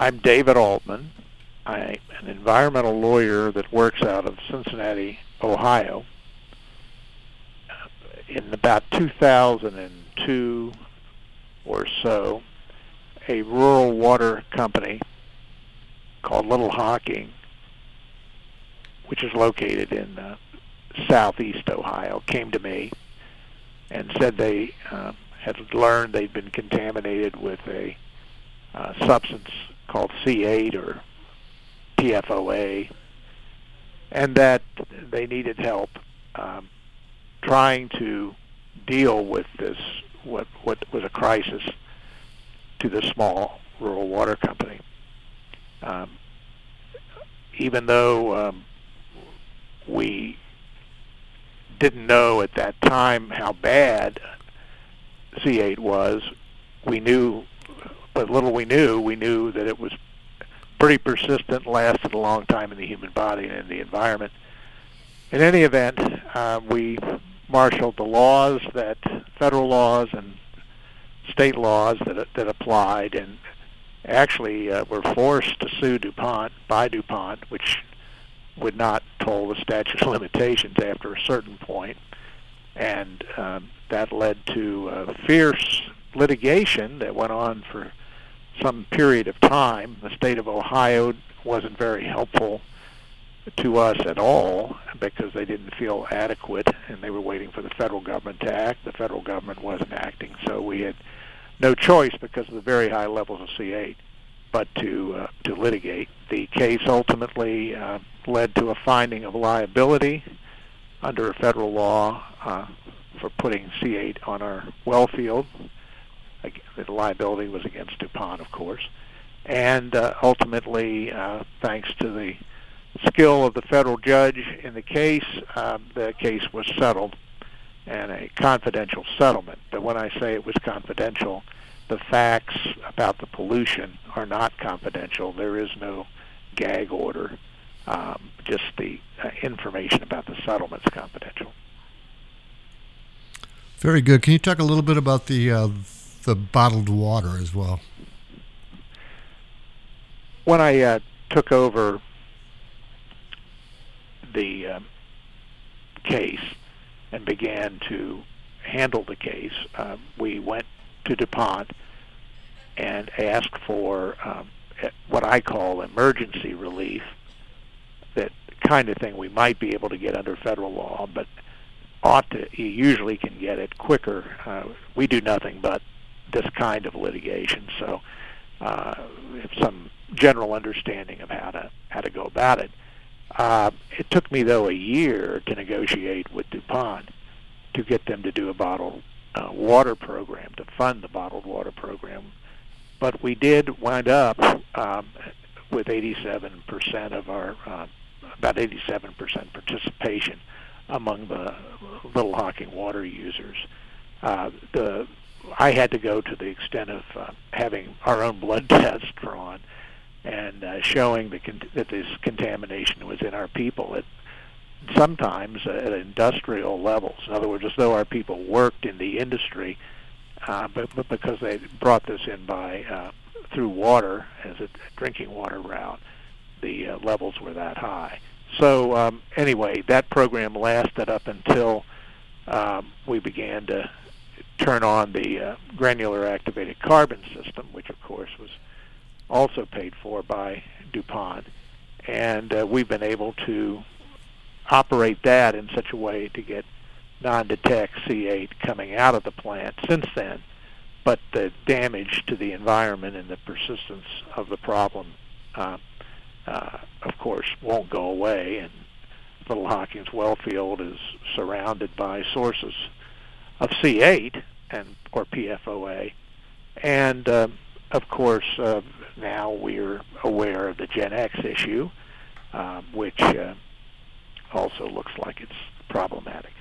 I'm David Altman. I'm an environmental lawyer that works out of Cincinnati, Ohio. In about 2002 or so, a rural water company called Little Hocking, which is located in uh, southeast Ohio, came to me and said they uh, had learned they'd been contaminated with a uh, substance called C8 or PFOA, and that they needed help um, trying to deal with this what what was a crisis to the small rural water company. Um, even though um, we didn't know at that time how bad C8 was, we knew, but little we knew, we knew that it was pretty persistent, lasted a long time in the human body and in the environment. In any event, uh, we marshaled the laws that federal laws and state laws that that applied, and actually uh, were forced to sue DuPont by DuPont, which would not toll the statute of limitations after a certain point, and um, that led to uh, fierce litigation that went on for some period of time. The state of Ohio wasn't very helpful to us at all because they didn't feel adequate and they were waiting for the federal government to act. The federal government wasn't acting, so we had no choice because of the very high levels of C8 but to uh, to litigate. The case ultimately uh, led to a finding of liability under a federal law uh, for putting C8 on our well field. The liability was against DuPont, of course, and uh, ultimately, uh, thanks to the skill of the federal judge in the case, uh, the case was settled and a confidential settlement. But when I say it was confidential, the facts about the pollution are not confidential. There is no gag order. Um, just the uh, information about the settlement is confidential. Very good. Can you talk a little bit about the uh, the bottled water as well? When I uh, took over the um, case and began to handle the case, uh, we went to DuPont and asked for um, what I call emergency relief, that kind of thing we might be able to get under federal law, but ought to, you usually can get it quicker. Uh, we do nothing but this kind of litigation, so uh, some general understanding of how to how to go about it. Uh, it took me though a year to negotiate with DuPont to get them to do a bottled uh, water program to fund the bottled water program, but we did wind up um, with 87% of our uh, about 87% participation among the Little Hocking water users. Uh, the I had to go to the extent of uh, having our own blood test drawn and uh, showing the con- that this contamination was in our people at sometimes at industrial levels. In other words, as though our people worked in the industry, uh, but, but because they brought this in by uh, through water as a drinking water route, the uh, levels were that high. So um, anyway, that program lasted up until um, we began to turn on the uh, granular activated carbon system, which of course was also paid for by DuPont. And uh, we've been able to operate that in such a way to get non-detect C8 coming out of the plant since then. But the damage to the environment and the persistence of the problem, uh, uh, of course, won't go away. And Little Hocking's well field is surrounded by sources of C8 and or PFOA, and uh, of course uh, now we're aware of the Gen X issue, um, which uh, also looks like it's problematic.